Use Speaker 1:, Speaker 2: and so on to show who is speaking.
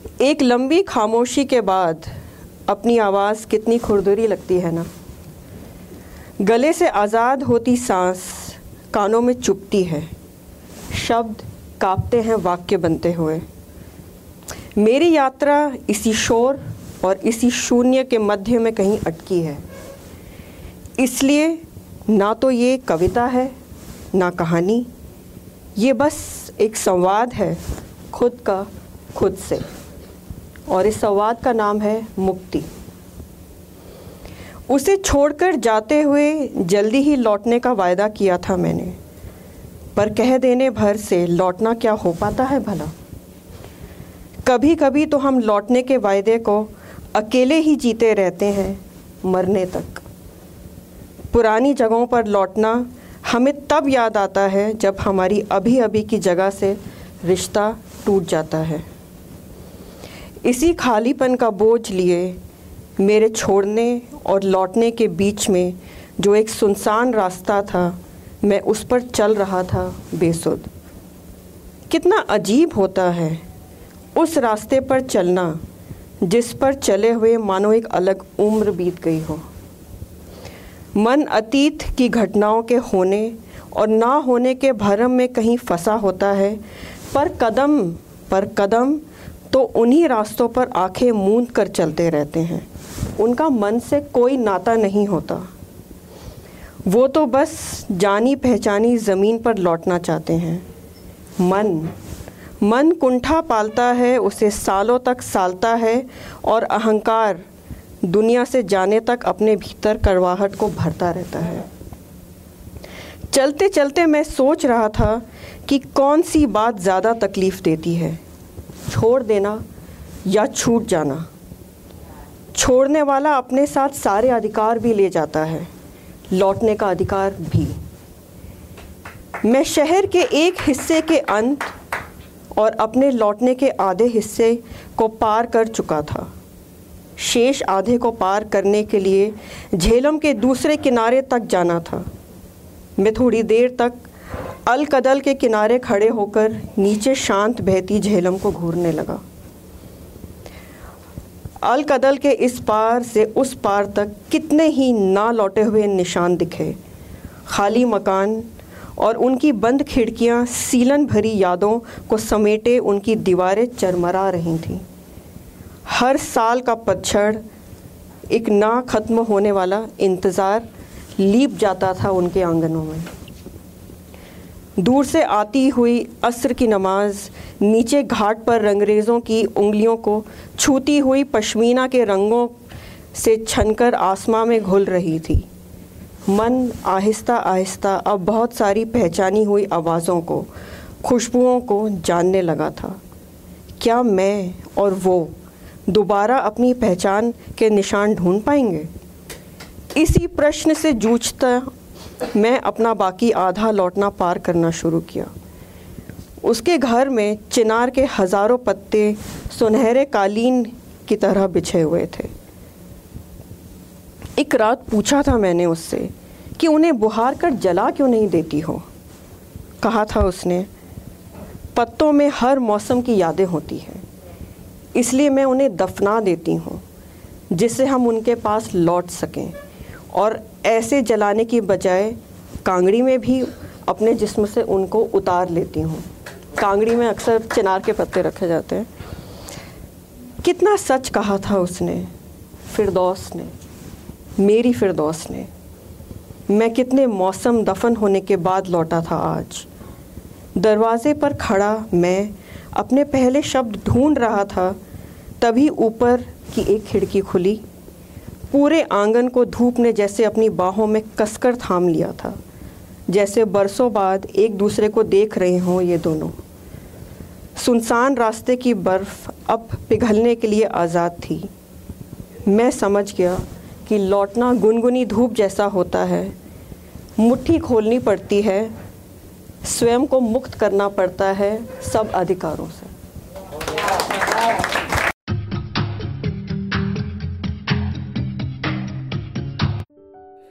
Speaker 1: एक लंबी खामोशी के बाद अपनी आवाज़ कितनी खुरदुरी लगती है ना? गले से आज़ाद होती सांस कानों में चुपती है। शब्द कांपते हैं, वाक्य बनते हुए। मेरी यात्रा इसी शोर और इसी शून्य के मध्य में कहीं अटकी है। इसलिए ना तो ये कविता है, ना कहानी। ये बस एक संवाद है, खुद का, खुद से। और इस संवाद का नाम है मुक्ति। उसे छोड़कर जाते हुए जल्दी ही लौटने का वायदा किया था मैंने। पर कह देने भर से लौटना क्या हो पाता है भला? कभी कभी तो हम लौटने के वायदे को अकेले ही जीते रहते हैं मरने तक। पुरानी जगहों पर लौटना हमें तब याद आता है जब हमारी अभी अभी की जगह से रिश्ता टूट जाता है। इसी खालीपन का बोझ लिए मेरे छोड़ने और लौटने के बीच में जो एक सुनसान रास्ता था, मैं उस पर चल रहा था बेसुध। कितना अजीब होता है उस रास्ते पर चलना, जिस पर चले हुए मानो एक अलग उम्र बीत गई हो। मन अतीत की घटनाओं के होने और ना होने के भरम में कहीं फंसा होता है, पर कदम पर कदम तो उन्हीं रास्तों पर आँखें मूंद कर चलते रहते हैं। उनका मन से कोई नाता नहीं होता। वो तो बस जानी पहचानी ज़मीन पर लौटना चाहते हैं। मन मन कुंठा पालता है, उसे सालों तक सालता है और अहंकार दुनिया से जाने तक अपने भीतर करवाहट को भरता रहता है। चलते चलते मैं सोच रहा था कि कौन सी बात ज़्यादा तकलीफ़ देती है। छोड़ देना या छूट जाना। छोड़ने वाला अपने साथ सारे अधिकार भी ले जाता है, लौटने का अधिकार भी। मैं शहर के एक हिस्से के अंत और अपने लौटने के आधे हिस्से को पार कर चुका था। शेष आधे को पार करने के लिए झेलम के दूसरे किनारे तक जाना था। मैं थोड़ी देर तक अल कदल के किनारे खड़े होकर नीचे शांत बहती झेलम को घूरने लगा। अलकदल के इस पार से उस पार तक कितने ही ना लौटे हुए निशान दिखे। खाली मकान और उनकी बंद खिड़कियाँ सीलन भरी यादों को समेटे उनकी दीवारें चरमरा रही थीं। हर साल का पतझड़ एक ना ख़त्म होने वाला इंतज़ार लीप जाता था उनके आंगनों में। दूर से आती हुई असर की नमाज़, नीचे घाट पर रंगरेज़ों की उंगलियों को छूती हुई पश्मीना के रंगों से छनकर आसमां में घुल रही थी। मन आहिस्ता आहिस्ता अब बहुत सारी पहचानी हुई आवाज़ों को, खुशबुओं को जानने लगा था। क्या मैं और वो दोबारा अपनी पहचान के निशान ढूंढ पाएँगे? इसी प्रश्न से जूझता मैं अपना बाकी आधा लौटना पार करना शुरू किया। उसके घर में चिनार के हज़ारों पत्ते सुनहरे कालीन की तरह बिछे हुए थे। एक रात पूछा था मैंने उससे कि उन्हें बुहार कर जला क्यों नहीं देती हो? कहा था उसने, पत्तों में हर मौसम की यादें होती हैं, इसलिए मैं उन्हें दफना देती हूँ, जिससे हम उनके पास लौट सकें। और ऐसे जलाने की बजाय कांगड़ी में भी अपने जिस्म से उनको उतार लेती हूँ। कांगड़ी में अक्सर चिनार के पत्ते रखे जाते हैं। कितना सच कहा था उसने, फिरदौस ने, मेरी फिरदौस ने, मैं कितने मौसम दफन होने के बाद लौटा था आज। दरवाजे पर खड़ा मैं अपने पहले शब्द ढूंढ रहा था, तभी ऊपर की एक खिड़की खुली। पूरे आँगन को धूप ने जैसे अपनी बाहों में कसकर थाम लिया था। जैसे बरसों बाद एक दूसरे को देख रहे हों ये दोनों। सुनसान रास्ते की बर्फ़ अब पिघलने के लिए आज़ाद थी। मैं समझ गया कि लौटना गुनगुनी धूप जैसा होता है। मुट्ठी खोलनी पड़ती है, स्वयं को मुक्त करना पड़ता है सब अधिकारों से।